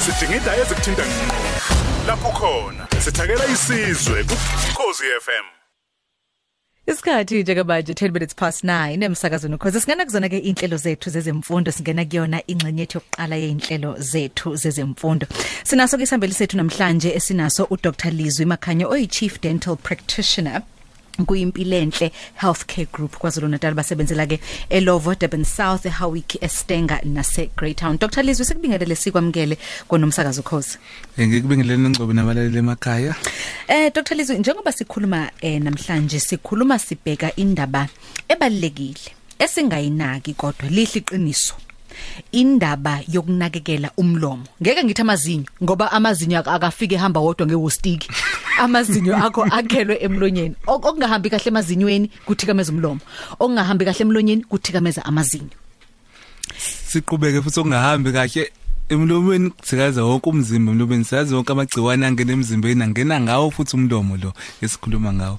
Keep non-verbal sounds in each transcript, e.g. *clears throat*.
sidingida ezikuthinta ngqo. Lapho khona sithakela isizwe kukhozi FM Isikhathi nje manje 10 minutes past 9 emsakazweni ukhoze singena kuzona ke inhlelo zethu zezemfundo. Singena kuyona ingxenye yethu yokuqala yeinhlelo zethu zezemfundo. Sinaso ke isambeli sethu namhlanje esinaso uDr. Lizwi Makhanyo oyi Chief Dental Practitioner. Kuyimpilo enhle healthcare group kwaZulu Natal basebenzela ke eLovo Durban South eHowick eStenga nase Greytown Dr Lizwi sikubingelele sikwamkele konomsakazo ukhoze ngikubingelele ngcobo nabalaleli emakhaya. Eh Dr Lizwi njengoba sikhuluma eh namhlanje sikhuluma sibheka indaba ebalekile esingayinaki kodwa lihle iqiniso. Indaba yokunakekela umlomo. Ngeke ngithi amazinyo ngoba amazinyo akafike ehamba wodwa ngewostiki. Amazinyo akho akhelwe emlonyeni. Ok- okungahambi kahle emazinyweni kuthikameza umlomo. Okungahambi kahle emlonyeni kuthikameza amazinyo. Siqhubeke futhi ungahambi kahle emlomeni kuthikaza wonke umzimba emlomeni siyazi wonke amagciwane angena emzimbeni angena ngawo futhi umlomo lo esikhuluma ngawo.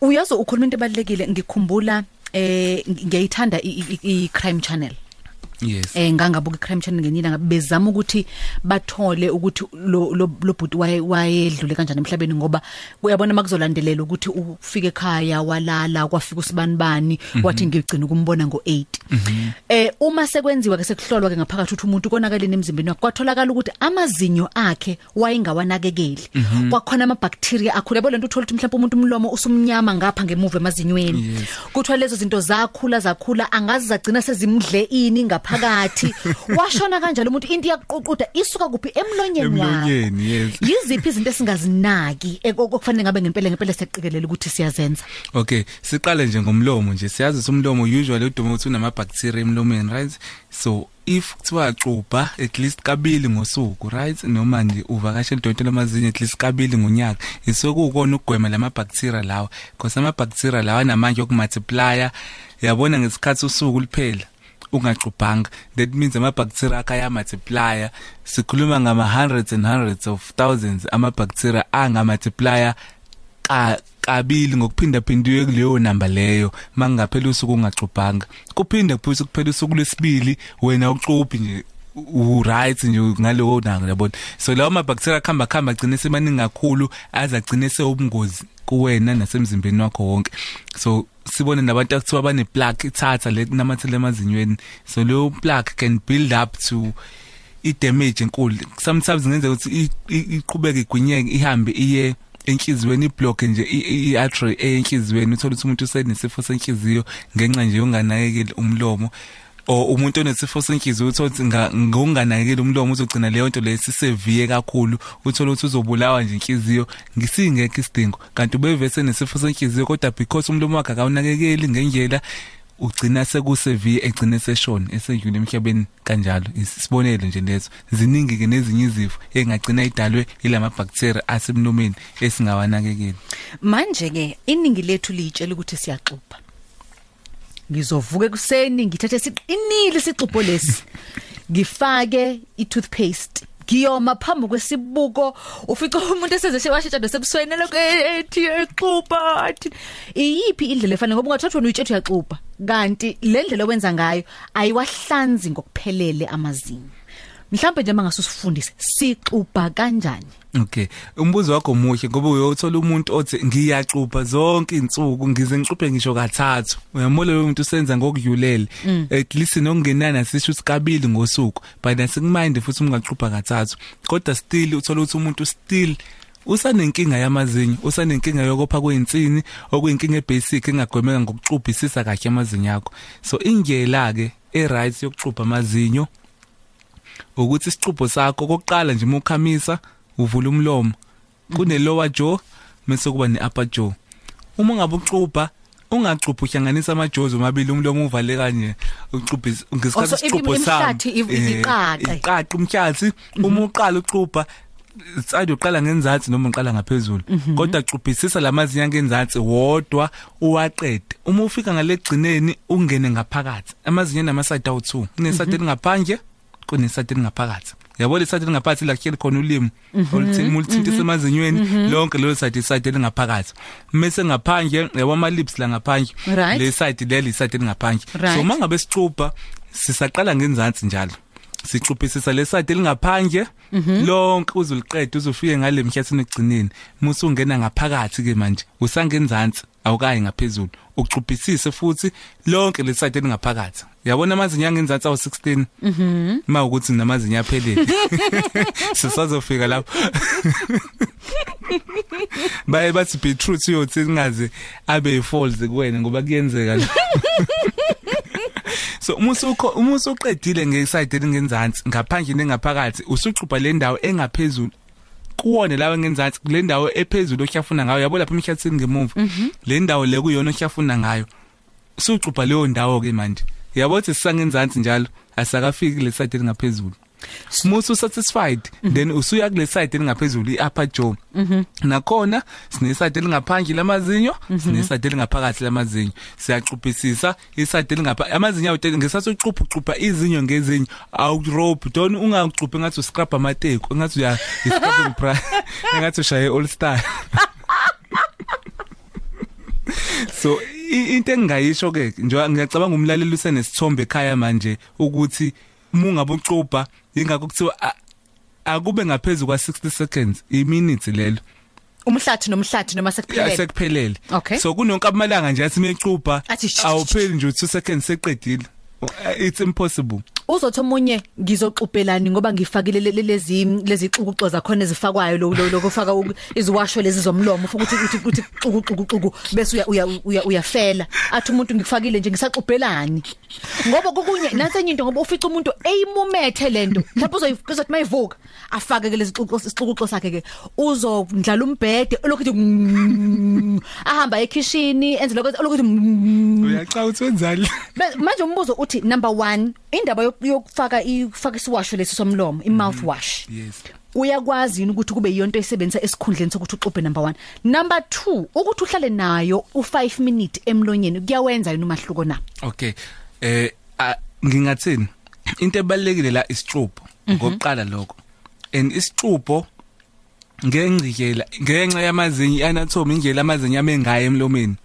Uyazi ukhuluma into ebalekile ngikhumbula eh ngiyayithanda i- i i- crime channel. Yes. Eh ngangabuka icrime channel ngenyila ngabe bezama ukuthi bathole ukuthi lo lo lo bhuti waye wayedlule kanjani emhlabeni ngoba uyabona makuzolandelela ukuthi ufike ekhaya walala kwafika usibanibani wathi ngigcina ukumbona ngo8 eh uma sekwenziwa ke sekuhlolwa ke ngaphakathi ukuthi umuntu konakaleni emzimbeni wakhe kwatholakala ukuthi amazinyo akhe wayengawanakekeli kwakhona ama bacteria akhule yabo lento uthola ukuthi mhlawumbe umuntu umlomo usumnyama ngapha ngemuva emazinyweni. Yes. kuthiwa lezo zinto zakhula zakhula angazi zagcina sezimdle ini ngaphakathi. *laughs* Washona kanjalo umuntu into yakuququda isuka kuphi? Emlonyeni wakhe emlonyeni yes. Yiziphi izinto esingazinaki okufanele ngabe ngempela ngempela siyaqikelele ukuthi siyazenza? Okay siqale nje ngomlomo nje siyazi ukuthi umlomo usually uduma ukuthi unama bacteria emlomeni right? So if kuthiwa xuba at least kabili ngosuku right? Noma nje uvakashela udokotela amazinyo at least kabili ngonyaka isokukona ukugwema lama bacteria lawa. Because ama bacteria lawa namanje okumultiplya yabona ngesikhathi usuku liphela ungaxubhanga. That means ama bacteria akaya multiplya sikhuluma ngama hundreds and hundreds of thousands ama bacteria anga multiplya ka kabili ngokuphinda phindiwe kuleyo number leyo. Mangaphela usuku ungaxubhanga. Kuphinde futhi kuphela usuku lesibili wena uxubhi nje u right nje ngalowo nanga yabona? So lawo ma bacteria khamba khamba agcine semaningi kakhulu aze agcine sewubungozi kuwena nasemzimbeni wakho wonke. So sibone nabantu akuthiwa bane plaque ithatha le kunamathele emazinyweni. So leyo plaque can build up to i-damage enkulu. Sometimes ngenzeka ukuthi i- i- iqhubeke igwinyeke ihambe iye enhliziyweni iblock nje i- i-artery enhliziyweni uthola ukuthi umuntu usenesifo senhliziyo ngenxa nje yokunganakekeli umlomo. O umuntu onesifo senhliziyo uthola ukuthi nga- ngokunganakekeli umlomo uzogcina leyo nto leyo siseviye kakhulu uthola ukuthi uzobulawa nje inhliziyo ngisingekho isidingo. Kanti ubevese nesifo senhliziyo kodwa because umlomo wakhe akawunakekeli ngendlela ugcina sekuseviye egcine seshona esendlule emhlabeni kanjalo. Isibonelo nje lezo ziningi ke nezinye izifo engagcina idalwe ilama bacteria asemlomeni esingawanakekeli. Manje ke iningi lethu liyitshela ukuthi siyaxubha. Ngizovuka ekuseni ngithathe siqinile isixubho lesi. *laughs* Ngifake i-toothpaste ngiyoma phambi kwesibuko ufica umuntu eseze washitsha nosebusweni lokho ethi exuba athi iyiphi indlela efanele ngoba ungathathi wena uyitshethe uyaxuba kanti le ndlela owenza ngayo ayiwahlanzi ngokuphelele amazinyo. Mhlawumbe nje mangasusifundise sixuba kanjani? Okay umbuzo wakho muhle ngoba uyothola umuntu othi ngiyaxupha zonke insuku ngize ngixuphe ngisho kathathu. Uyamole lo muntu usenza ngokuyulele at least nokungenana sisho sikabili ngosuku but asikuminde futhi ungaxupha kathathu. Kodwa still uthola ukuthi umuntu still usanenkinga yamazinyo usanenkinga yokopha kweinsini okuyinkinga ebasic engagwemeka ngokuxubhisisa kahle amazinyo akho. So ingela ke e right yokuxubha amazinyo ukuthi isixubho sakho kokuqala nje mukhamisa uvula umlomo. Kune lower jaw bese kuba ne upper jaw. Uma ngabe uxubha ungaxubha uhlanganisa amajozi omabili umlomo uvale kanje uxubhisa ngesikhathi isixubho imihlathi iv- eh, iqaqe. iqaqe umhlathi. Uma uqala uxubha side uqala ngenzansi noma uqala ngaphezulu. Kodwa xubhisisa lamazinyo angenzansi wodwa uwaqede. Uma ufika ngalegcineni ungene ngaphakathi. Amazinyo namaside awu2 kuneside elingaphandle kuneside elingaphakathi yabo leside elingaphakathi la kuhleli khona ulimi oluthini mulithinta semazinyweni lonke lelo side iside elingaphakathi mase ngaphandle yabo ama lips la ngaphandle Right. le side leli iside elingaphandle. Right. so mangabe sixubha sisaqala ngenzansi njalo. Sixuphisisa leside lingaphandle lonke uzuliqeda uzofike ngale mhlathini egcineni musu ungena ngaphakathi ke manje usangenzansi awukayi ngaphezulu. Ucuphisise futhi lonke leside lingaphakathi yabona amazinyo angenzansi awu 16 mhm. Ma ukuthi namazinyo aphelele. *laughs* Sisazofika lapho. Baye bathi beetroot uyothi singaze abe yifolds kuwena ngoba kuyenzeka. la *laughs* so umusu ukho umusu uqedile ngeside elingenzansi ngaphandle nengaphakathi usuxubha le ndawo engaphezulu kuwona lawo ngenzansi le ndawo ephezulu ohlafuna ngayo yabo lapha emhlathini ngemuva? Le ndawo le kuyona ohlafuna ngayo. Suxubha leyo ndawo ke manje. Yabo ukuthi sisangenzansi njalo asakafiki le side elingaphezulu. Musu satisfied. Then usuya kule side elingaphezulu iupper jaw. Nakhona sine side elingaphandle lamazinyo sine side elingaphakathi lamazinyo. Siyaquphisisa iside elingapha amazinyo awuthi ngesathi ucupha ucupha izinyo ngezinyo awurope. Don't ungaquphi ngathi uscrub amateko ngathi uya scrubbing bra *laughs* ngathi ushaye all star so into engingayisho ke nje ngiyacabanga umlaleli usenesithombe ekhaya manje ukuthi mungabe ucubha ingakho kuthiwa a- akube ngaphezulu kwa 60 seconds iminute lelo. Umhlathi nomhlathi noma sekuphelele? Yasekuphelele Okay. so kunonke amalanga nje athi mecubha Athi shh, awupheli nje 2 seconds seqedile. It's impossible. Uzothi omunye ngizoxubhelani ngoba ngifakile le- le- lezi lezi xukuxo zakhona ezifakwayo lo lo- lokufaka iziwasho lezi zomlomo ufuna ukuthi ukuthi ukuthi xuku xuku bese uya uya uya uyafela. Athi umuntu ngikufakile nje ngisaxubhelani ngoba kokunye nansenye into ngoba ufica umuntu eyimumethe lento mhlawumbe uzoyizothi mayivuka afake ke lezi xukuxo sakhe ke uzondlala umbhede lokuthi ahamba ekitchen enze lokho lokuthi uyacha uthi wenzani? Manje umbuzo uthi number 1 indaba yok- yokufaka ifaka isiwasho lesi somlomo i mouth wash. Yes. Uyakwazi yini ukuthi kube yiyonto esebenzisa esikhundleni sokuthi uxubhe number 1 number 2 ukuthi uhlale nayo u5 minute emlonyeni kuyawenza yini umahluko na? Okay. Eh a- ngingathini? Into ebalekile la isixubho ngokuqala lokho. And isixubho ngengcikela ngenxa yamazinyo anatomy indlela amazinyo amengayo emlomeni.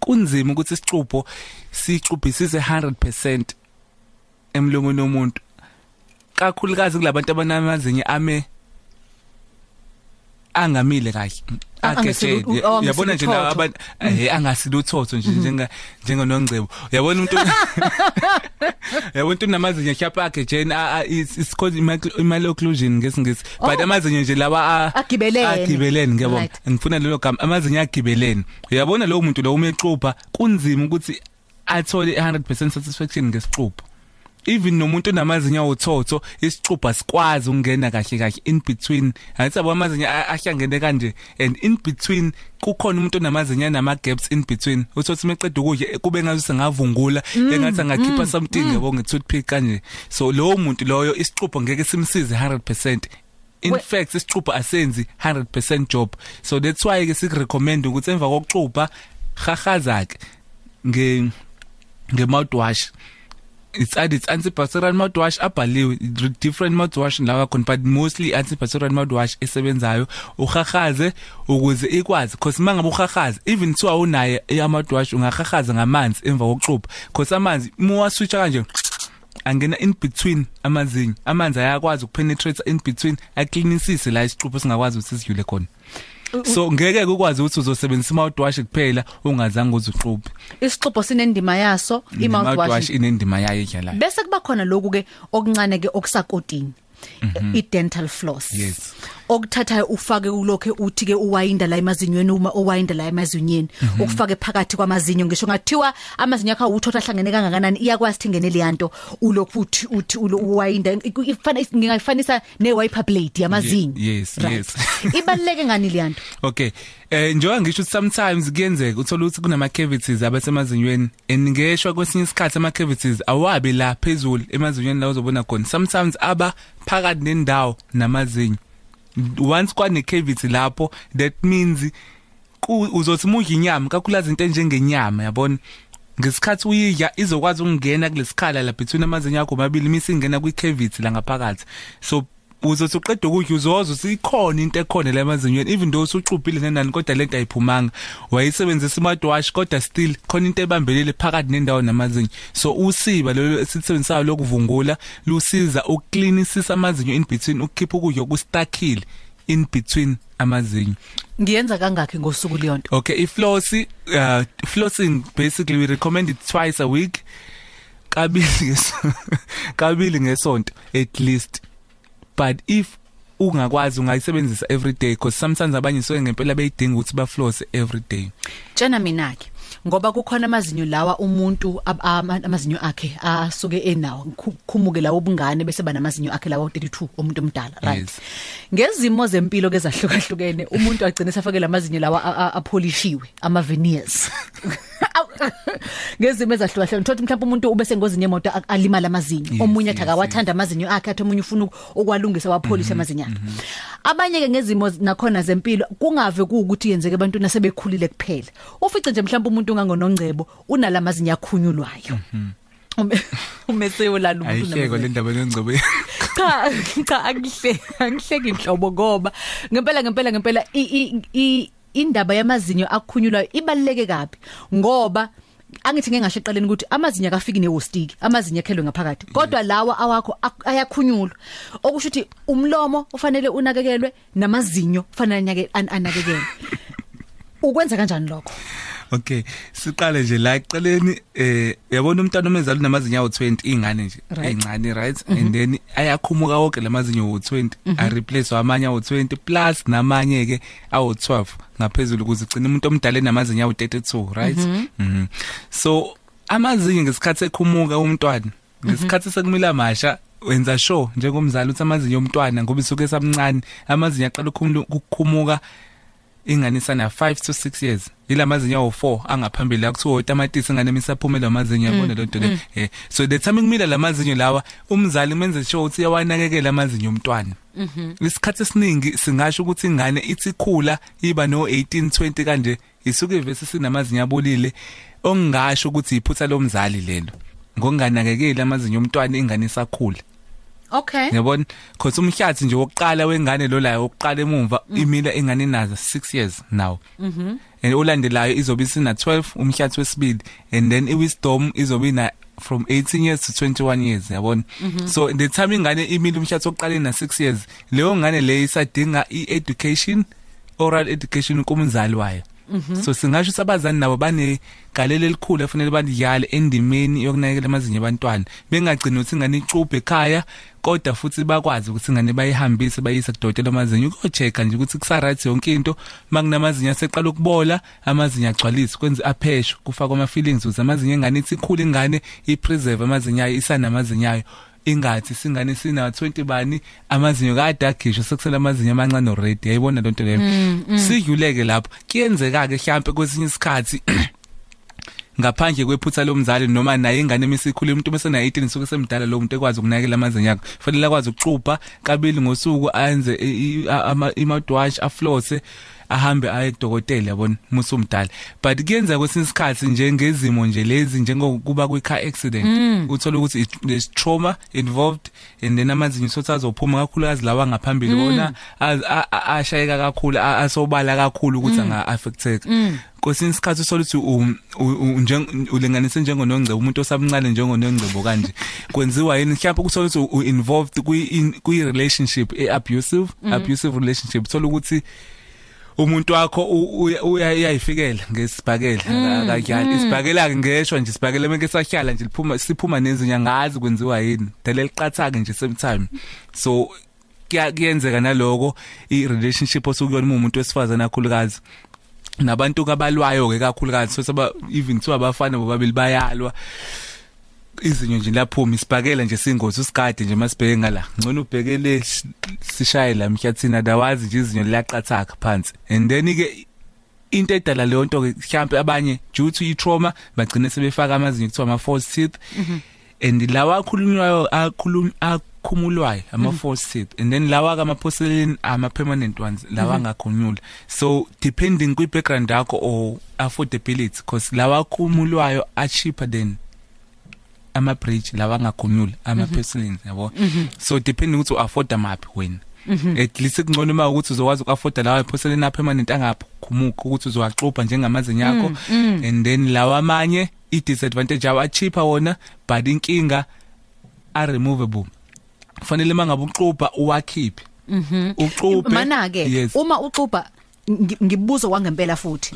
Kunzima ukuthi isixubho sixubhisise 100% emlomeni womuntu. Kakhulukazi kulabantu abanamazinyo ame angamile kahle. A- agejele angasilu- oh, yabona nje la angasiluthotho. abantu eh angasiluthotho nje njenga njengonongcebo. Yabona umuntu *laughs* yabona umuntu namazinyo mhlawumbe agejene it's called malocclusion ngesingisi. But Oh. amazinyo nje lawa Agibelene. ngiyabona ngifuna lelo gama amazinyo agibelene. Uyabona lo muntu lo umexuba kunzima ukuthi athole 100% satisfaction ngesixubho even nomuntu onamazinyo awuthotho isixubha sikwazi ukungena kahle kahle in between. Ayithi abo amazinyo ahlangene kanje and in between kukhona umuntu onamazinyo anama gaps in between. Uthothi meqeda ukudla kube ngathi sengavungula engathi angakhipha something yabo ngetoothpick kanje. So lowo muntu loyo isixubho ngeke simsize 100% in We- fact isixubho asenzi 100% job. So that's why ke sikurecommend ukuthi emva kokuxubha hahaza ke nge nge mouthwash it's added it's antibacterial mouthwash abhaliwe d- different mouthwash lawa khona but mostly antibacterial mouthwash esebenzayo uhahaze ukuze ikwazi because mangabe uhahaza even thiwa unaye eyamouthwash ungahahaza ngamanzi emva kokuxubha because amanzi muwaswitcha kanje angena in between amazinyo amanzi ayakwazi ukupenetrate in between acleanisise la isixubho singakwazi ukuthi sidlule khona. So ngeke ukwazi ukuthi uzosebenzisa mouthwash kuphela ungazange uzuxubhe isixubho sinendima yaso i mouth wash inendima yayo edlalayo bese kuba khona lokhu ke okuncane ke okusakotini i dental floss Yes. okuthathayo ufake kulokho uthi ke uwayinda la emazinyweni uma uwayinda la emazinyweni ukufake phakathi kwamazinyo ngisho ngathiwa amazinyo akho uthotha ahlangene kangakanani iyakwazi thingene leyanto ulokhu uthi uthi ulo- uwayinda ifana ngingayifanisa ne wiper blade yamazinyo Ye- yes, Right. yes. ibaleke ngani leyanto Okay. Eh njengoba ngisho ukuthi sometimes kuyenzeka uthola ukuthi kunama cavities abasemazinyweni and ngeshwa kwesinye isikhathi ama cavities awabi la phezulu emazinyweni la uzobona khona. Sometimes aba phakathi nendawo namazinyo. Once kwane cavity lapho that means ku uzothi mudla inyama kakhulukazi into enjengenyama yabona ngesikhathi uyidla izokwazi ukungena kulesikhala la between amazinyo akho mabili misingena kwi cavity la ngaphakathi so uzothi uqeda ukudla uzoza usikhona into ekhona la emazinyweni even though usuxubhile nenani kodwa lento ayiphumanga. Wayisebenzisa smartwatch kodwa still khona into ebambelele phakathi nendawo namazinyo. So usiba lo sithengisayo lokuvungula lusiza ukcleanisisa amazinyo in between ukukhipha ukudla okustakile in between amazinyo. Ngiyenza kangakhi ngosuku leyonto? Okay ifloss uh flossing basically we recommend it twice a week. Kabili ngeso *laughs* kabili ngesonto at least. But if ungakwazi ungayisebenzisa every day because sometimes abanye so ngempela beyidinga ukuthi ba floss every day tshena mina ke ngoba kukhona amazinyo lawa umuntu ab- ama- amazinyo akhe asuke enawo khumuke lawo ubungane bese banamazinyo akhe lawo 32 umuntu omdala right Yes. ngezimo zempilo kezahlukahlukene umuntu agcina safake lamazinyo lawa a- a- apolishiwe ama veneers *laughs* ngezimo ezahlukahlukene. Thothi mhlawumbe umuntu ube sengozini yemoto a- alimala amazinyo. Yes, omunye athi yes, akawathanda amazinyo akhe athi omunye ufuna ukwalungisa wapolish amazinyo akhe. abanye ke ngezimo nakhona zempilo kungave kuukuthi yenzeke abantu nasebekhulile kuphela. Ufice nje mhlawumbe umuntu ungangonongcebo unalamazinyo akhunyulwayo. Ume- *laughs* umesiwe lana umuntu ayihleko unamazinyo. le ndaba yengcobe *laughs* cha cha angihle angihleki inhlobo ngoba ngempela ngempela ngempela i- i- i- indaba yamazinyo akhunyulwayo ibaluleke kabi. Ngoba angithi ngeke ngasho eqaleni ukuthi amazinyo akafiki newostiki amazinyo akhelwe ngaphakathi. Kodwa lawa awakho ak- ayakhunyulwa okusho ukuthi umlomo ufanele unakekelwe namazinyo kufanele anyake- an- anakekelwe. Ukwenza kanjani lokho? Okay, siqale nje la eceleni eh yabona umntwana omenzalo namazinyo awu 20 ingane nje encane right? And then ayakhumuka wonke lamazinyo awu 20 a replace amanye awu 20 plus namanye ke awu 12 ngaphezulu ukuze igcine umuntu omdala enamazinyo awu 32 right? Mhm. So amazinyo ngesikhathi ekhumuka umntwana ngesikhathi sekumila masha wenza sure njengomzali ukuthi amazinyo omntwana ngoba isuke samncane amazinyo aqala ukukhumuka inganisa na 5 to 6 years. Ilamazinyo awu 4 angaphambili akuthiwa utamatisi ngane misaphumela amazinyo yabona lo nto le eh so the time kumila lamazinyo lawa umzali menze sure ukuthi yawanakekela amazinyo omntwana isikhathi esiningi singasho ukuthi ingane ithi khula iba no 18 20 kanje isuke vese sinamazinyo abolile ongasho ukuthi iphutha lomzali lelo. Ngokunganakekeli amazinyo omntwana ingane isakhula. Okay. Yabona? Because umhlathi nje wokuqala wengane lo la wokuqala emumva imila ingane nazo 6 years now. Mhm and olandelayo izobe isina 12 umhlathi wesibili and then iwisdom izobe ina from 18 years to 21 years yabona? So the time ingane imila umhlathi wokuqala na 6 years leyo ngane le isadinga i-education oral education kumzali wayo. So singasho sabazali nabo banegalelo elikhulu efanele baliyale endimeni yokunakekela amazinyo abantwana. Bengagcini ukuthi ingane icubhe ekhaya kodwa futhi bakwazi ukuthi ingane bayihambise bayise kudokotela amazinyo. Uko-check nje ukuthi kusaright yonke into. Makunamazinyo aseqala ukubola amazinyo agcwalise kwenze aphesho kufakwa ama-feelings ukuze amazinyo engane ithi ikhule ingane ipreserve amazinyo ayo isanamazinyo ayo. Ingathi singane sina 20 bani amazinyo kade akhishwa sekusela amazinyo amancane already. Yayibona lonto leyo. Sidluleke lapho. Kuyenzeka ke mhlambe kwesinye isikhathi *clears throat* ngaphandle kwephutha lomzali noma naye ingane emisikhule umuntu bese na 18 suke semdala lo muntu ekwazi ukunakela amazinyo akhe fanele akwazi ukuxubha kabili ngosuku ayenze i- i- ama- imadwash aflose. Ahambe aye kudokotela yabona musu umdala. But kuyenza kwesinye isikhathi njengezimo nje lezi njengokuba kwi car accident uthola ukuthi it- there's trauma involved and then amazinyo sothi azophuma kakhulukazi lawa ngaphambili. Bona az- a- a- ashayeka kakhulu a- asobala kakhulu ukuthi anga affecteka kwesinye isikhathi usola ukuthi u- u- u- njeng- ulinganise njengonongcebo umuntu osamncane njengonongcebo kanje. *laughs* Kwenziwa yini? Mhlawumbe ukuthola ukuthi u involved kwi in- kwi relationship e abusive abusive relationship. Uthola ukuthi umuntu wakho u- uya- uya- uyayifikela ngesibhakela. Akakyali isibhakela ke ngeshwa nje isibhakela meke sahlala nje liphuma siphuma nezinya ngazi kwenziwa yini. Dela liqatha ke nje same time so kuya- kuyenzeka naloko i relationship osukuyona uma umuntu wesifazana kakhulukazi nabantu kabalwayo ke kakhulukazi so saba even kuthiwa abafana bobabili bayalwa. Izinyo nje laphuma isibhakela nje singozi usigade nje masibheke ngala ngcono ubhekele sishaye la mhlathini adawazi nje izinyo liyaqathaka phansi. And then ke into edala leyo nto ke mhlambe abanye due to i-trauma bagcine sebefaka amazinyo kuthiwa ama false teeth. And lawa akhulunywayo akhulunywa akhumulwayo ama false teeth. And then lawa kama porcelain ama permanent ones lawa angakhunyula so depending kwi background yakho or affordability because lawa akhumulwayo a cheaper than ama bridge lawa angakhonula ama porcelains yabo so depending ukuthi u afford maphi wena? At least kungcono uma ukuthi uzokwazi uku-afforda lawa porcelain aphermanent angakhumuka ukuthi uzowaxubha njengamazinyo akho and then lawa amanye i-disadvantage awo a-cheaper wona but inkinga are-removable kufanele uma ngabe uxubha uwakhiphe. Uxubhe. Mana ke yes. uma uxubha ngi- ngibuzo kwangempela futhi.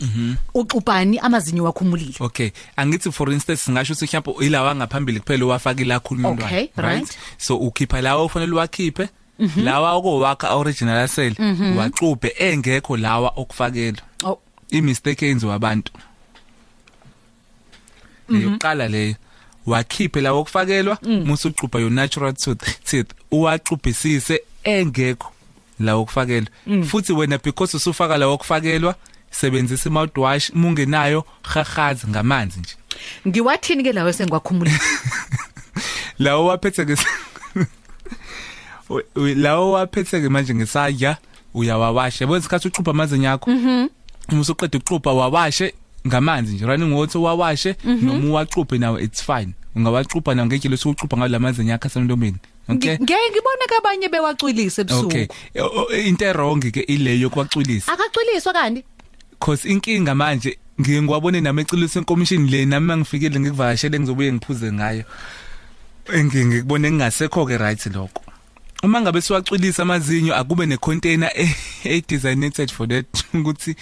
Uxubhani amazinyo wakhumulile? Okay angithi for instance singasho ukuthi mhlawumbe ilawa ngaphambili kuphela owafaka la khulumondwana Okay, right. so ukhipha lawa ufanele uwakhiphe lawa okowakha original asel waxubhe engekho lawa okufakelwa. Oh. Imistake enziwa abantu. Yokuqala leyo wakhiphe lawo okufakelwa musuxubha your natural tooth teeth uwaxubhisise engekho. Lawo okufakelwa futhi wena because usufaka lawo okufakelwa sebenzisa mouthwash mungenayo hahaza ngamanzi nje. Ngiwathini ke lawo sengwakhumulile *laughs* lawo waphethe ke U- u- lawo waphethe ke manje ngesandla uyawawasha. Yabo isikhathi uxubha amazinyo akho uma usuqeda ukuxubha wawashe ngamanzi nje. Running water wawashe noma uwaxubhe nawo it's fine. Ungawaxubha nawo ngejilo sokuxubha ngawo lamazinyo akho asemlomeni. Okay. ngeke ngibona kabanye bewacwilisa okay. Ebusuku O- o- into errong ke ileyo kwacwilisa akacwiliswa kanti? Cause inkinga manje ngiye ngiwabone nameciliso enkomishini le nami mangifikile ngikuvakashele ngizobuye ngiphuze ngayo. Engi ngikubone ngingasekho ke right lokho. Uma ngabe siwacwilisa amazinyo akube ne container e designated for that *laughs* ukuthi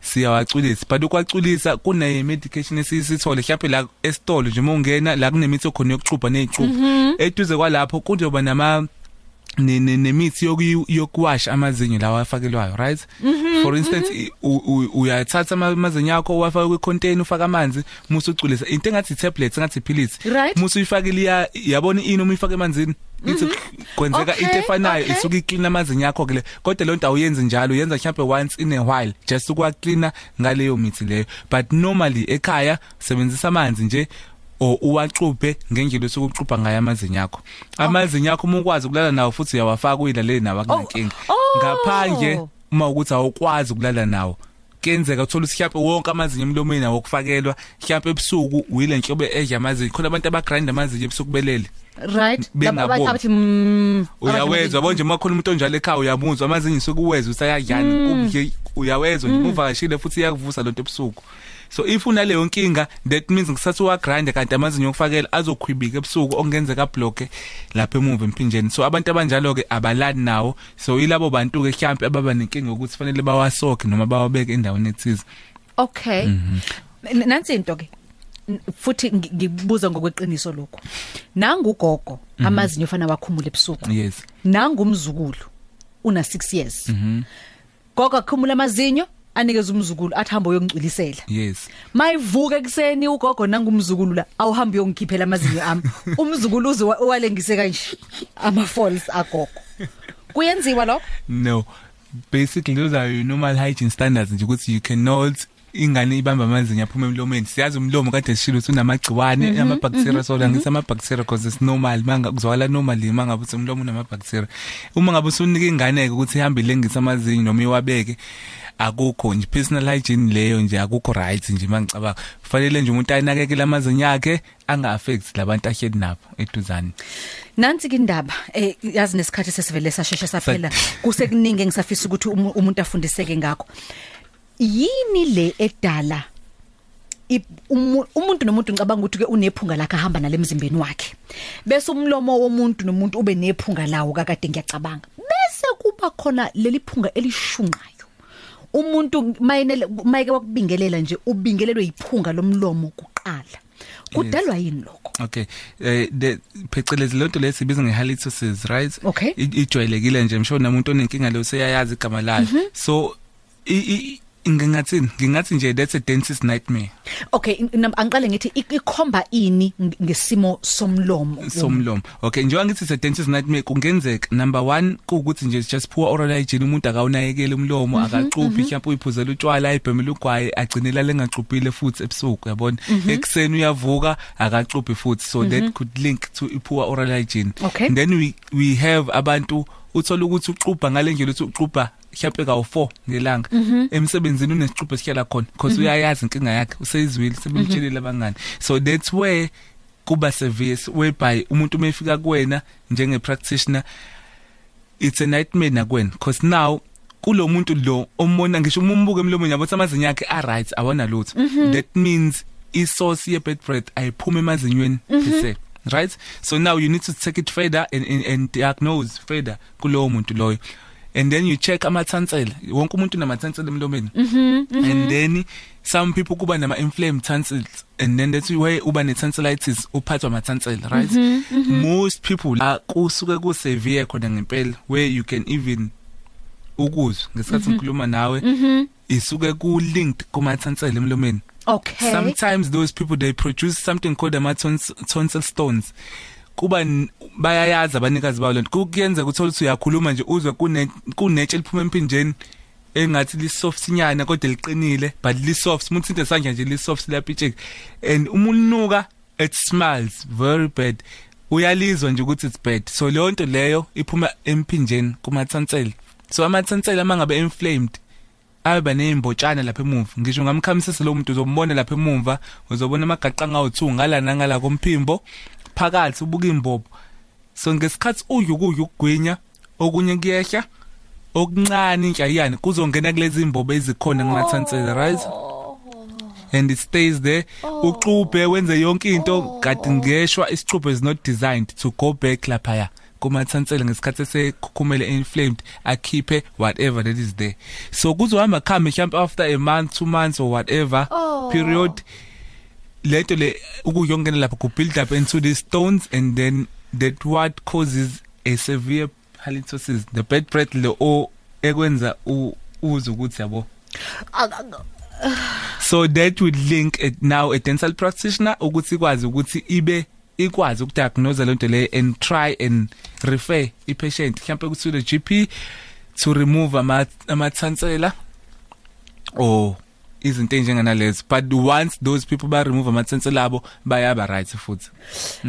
siyawacwilisa but ukwacwilisa kune medication esisithole mhlawumbe la esitolo nje uma ungena la kunemithi khona yokuxubha nezixubho eduze kwalapho kuzoba nama ne- ne- nemithi yokuyi- yokuwasha amazinyo lawa afakelwayo right? For instance i- u- u- uyathatha ama- amazinyo akho uwafake kwi-container ufake amanzi musu ucwilisa into engathi tablets engathi iphilisi Right. musu uyifakile iya yabona ini uma uyifake emanzini? Ithi kwenzeka Okay, into efanayo okay. isuke iclean amazinyo akho ke le. Kodwa leyo nto awuyenzi njalo uyenza mhlawumbe once in a while just ukwa cleaner ngaleyo mithi leyo. But normally ekhaya sebenzisa amanzi nje o uwaxubhe ngendlela sokuxubha ngayo amazinyo akho. Amazinyo akho uma ukwazi ukulala nawo futhi uyawafaka uyilalele nawo akunankinga. Oh. ngaphandle uma ukuthi awukwazi ukulala nawo kenzeka uthola ukuthi mhlawumbe wonke amazinyo emlomeni nawo okufakelwa mhlawumbe ebusuku uyile nhlobo edla amazinyo khona abantu abagrind amazinyo ebusuku belele. Right. Bengaboni. Laba abathi mm, uyawezwa yabo nje makhona umuntu onjalo ekhaya uyamuzwa amazinyo sokuwezwa usayadlana kubye uyawezwa nje uvakashile futhi iyakuvusa lonto ebusuku. So if unaleyo nkinga that means ngisathi wa grind kanti amazinyo okufakela azokhwibika ebusuku okungenzeka block lapha emuva empinjeni so abantu abanjalo ke abalani nawo. So ilabo bantu ke mhlawumbe ababa nenkinga ukuthi fanele bawasokhe noma bawabeke endaweni ethize. Okay. N- nansi into ke N- futhi ngi- ngibuza ngokweqiniso lokho nangugogo amazinyo fana wakhumula ebusuku. Yes. Nangumzukulu una 6 years gogo akhumula amazinyo anikeza umzukulu athi hamba uyongcilisela yes. Mayivuka ekseni ugogo nangumzukulu la awuhambi uyongikhiphela amazinyo ami. *laughs* Umzukulu uze wa- walengise kanje ama falls agogo. Kuyenziwa lokho? No. Basically those are your normal hygiene standards nje ukuthi you cannot ingane ibamba amazinyo aphuma emlomeni. Siyazi umlomo kade sishilo ukuthi unamagciwane ama bacteria so ngithi ama bacteria because it's normal. Manga kuzwakala normally mangabe uthi umlomo unama bacteria uma ngabe usunika ingane ukuthi ihambe ilengisa amazinyo noma iwabeke akukho nje personal hygiene leyo nje akukho right nje mangicabanga kufanele nje umuntu ayinakekele amazinyo akhe anga affect labantu ahleli nabo eduzane. Nansi ke indaba eh yazi nesikhathi sesivele sasheshe saphela *laughs* kusekuningi engisafisa ukuthi umu- umuntu afundiseke ngakho. Yini le edala i- umu- umuntu nomuntu ngicabanga ukuthi ke unephunga lakhe ahamba nalemzimbeni wakhe? Bese umlomo womuntu nomuntu ube nephunga lawo kakade ngiyacabanga. Bese kuba khona leli phunga elishunqayo. Umuntu mayene mayeke wakubingelela nje ubingelelwe iphunga lomlomo kuqala kudalwa yini lokho Okay. Eh the phecelezi lonto lesibiza ngehalitosis, right? Okay. I- Ijwayelekile nje msho namuntu onenkinga leyo seyayazi igama layo. So i- i ngingathini? Ngingathi nje that's a dentist nightmare Okay, in- in- angiqale ngithi ik- ikhomba ini ng- ngesimo somlomo. somlomo. Okay, njengoba ngithi it's a dentist nightmare kungenzeka number 1 kuukuthi nje it's just poor oral hygiene umuntu akawunakekela umlomo akaxubhi mhlawumbe uyiphuzela utshwala ayibhemela ugwaye agcinela lengaxubhile futhi ebusuku yabona. Ekseni uyavuka akaxubhi futhi so that could link to poor oral hygiene. Okay. And then we we have abantu uthola ukuthi uxubha ngalendlela ukuthi uxubha mhlawumbe kawu4 ngelanga. Emsebenzini unesixubho esihlala khona because uyayazi inkinga yakhe useyizwile sebemtshelile abangani. So that's where kuba severe whereby umuntu umefika kuwena njenge practitioner it's a nightmare nakwena because now kulo muntu lo ombona ngisho uma umbuke emlomeni yabo amazinyo akhe a right awona lutho. That means i source ye bad breath ayiphuma emazinyweni per se. Right? So now you need to take it further and, and, and diagnose further kulowo muntu loyo. And then you check amathansela wonke umuntu namathansela emlomeni. And then some people kuba nama inflamed tonsils and then that's why uba ne tonsillitis uphathwa amathansela right? Most people akusuke ku severe khona ngempela where you can even ukuzwa ngesikhathi ngikhuluma nawe isuke ku linked kumathansela emlomeni. Okay. Sometimes those people they produce something called ama tons, tonsil stones. Kuba bayayazi abanikazi bawo lento. Kuyenza ukuthi ukuthi uyakhuluma nje uzwe kune kunetshe liphuma empinjeni engathi li soft nyana kodwa liqinile but li soft smooth into sandla nje li soft liyapitsheka and uma unuka it smells very bad. Uyalizwa nje ukuthi it's bad. So leyo nto leyo iphuma empinjeni kuma tonsils so ama tonsils amangabe inflamed abe nezimbotshana lapha emuva. Ngisho ngamkhamisisa lo muntu uzombona lapha emuva uzobona amagaqa ngawu2 ngala nangala komphimbo. Phakathi ubuka imbobo so ngesikhathi uyukuya ukugwinya okunye kuyehla okuncane inhlayiyana kuzongena kulezi imbobo ezikhona kumathansela right? And it stays there. Uxubhe wenze yonke into kade ngeshwa isixubhe is not designed to go back lapha kumathansela ngesikhathi esekhukhumele inflamed akhiphe whatever that is there. So kuzohamba khambe mhlawumbe after a month two months or whatever Oh. period. Lento le ukuyongena lapha ku build up into the stones and then that what causes a severe halitosis the bad breath le o ekwenza u- uzwe ukuthi yabo. So that would link it now a dental practitioner ukuthi ikwazi ukuthi ibe ikwazi ukudiagnose lento le and try and refer i patient mhlawumbe kuthi the GP to remove ama amathansela or izinto enjenganalezo but once those people ba remove amathansela abo bayaba right futhi.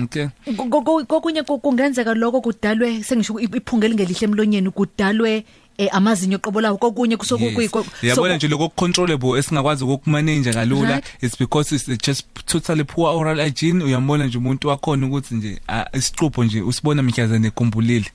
Okay? Ko- ko- kokunye ku- kungenzeka lokho kudalwe sengisho i- iphunga elingelihle emlonyeni kudalwe eh, amazinyo qobo lawo kokunye kusokuyi Yes. yabona nje lokho controllable esingakwazi ukumanage kalula. Right. it's because it's just totally poor oral hygiene. Uyambona nje umuntu wakhona ukuthi nje ah, isixubho nje usibona mhlazane ekumbulile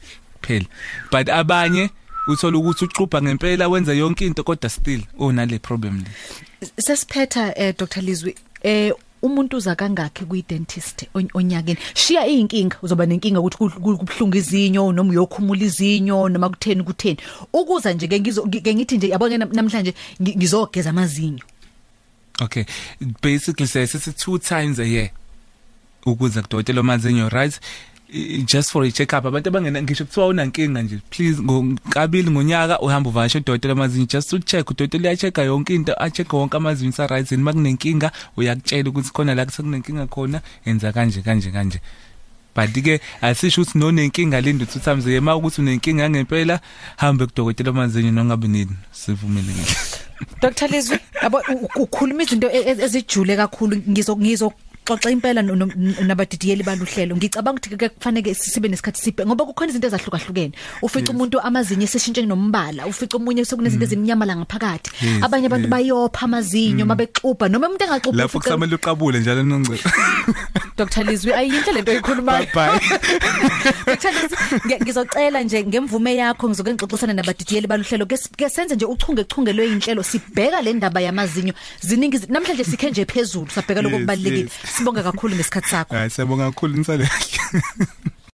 phela but abanye uthola ukuthi uxubha ngempela wenza yonke into kodwa still unale problem le. Sesiphetha eh, Dr. Lizwi eh umuntu uza kangakhi kuyi dentist on- onyakeni? Shiya inkinga uzoba nenkinga ukuthi ku- ku- kubhlunga izinyo noma uyokhumula izinyo noma kutheni kutheni. Ukuza nje ke ngizo ke ngithi nje yabona nam- namhlanje ngi- ngizogeza amazinyo. Okay. Basically say sithi two times a year ukuze kudokotela amazinyo right? I- just for a check up abantu abangena ngisho kuthiwa unankinga nje. Please ngokabili ngonyaka uhamba uvakasha udokotela amazinyo just to check udokotela uyachecka yonke into acheck wonke amazinyo sa right and makunenkinga uyakutshela ukuthi khona la kusekunenkinga khona enza kanje kanje kanje. But ke asisho ukuthi nonenkinga linda two times a year ma ukuthi unenkinga yangempela hambe kudokotela amazinyo nongabe nini sivumelekile Dr Lizwi yabo u- u- ukhuluma izinto e- e- ezijule kakhulu. Ngizo ngizo xoxa impela no- no- nabadidiyeli baluhlelo ngicabanga ukuthi ke kufanele sibe nesikhathi siphe ngoba kukhona izinto ezahlukahlukene. Ufica umuntu amazinyo eseshintshe nombala ufica umunye sekunezinto ezimnyama la ngaphakathi. Yes, abanye abantu yes. bayopha amazinyo mabexuba noma umuntu engaxubha lapho kusamele uqabule njalo nongcebo *laughs* Dr Lizwi ayinhle lento oyikhulumayo bye *laughs* Dr Lizwi nge- ngizocela nje ngemvume yakho ngizoke ngixoxisana nabadidiyeli baluhlelo ke ke senze nje uchunge chunge lweinhlelo sibheka le ndaba yamazinyo. Ziningi izi- namhlanje sikhe nje phezulu sabheka lokho Yes, kubalekile yes. Sibonga kakhulu ngesikhathi sakho. Hayi siyabonga kakhulu nisale kahle *laughs*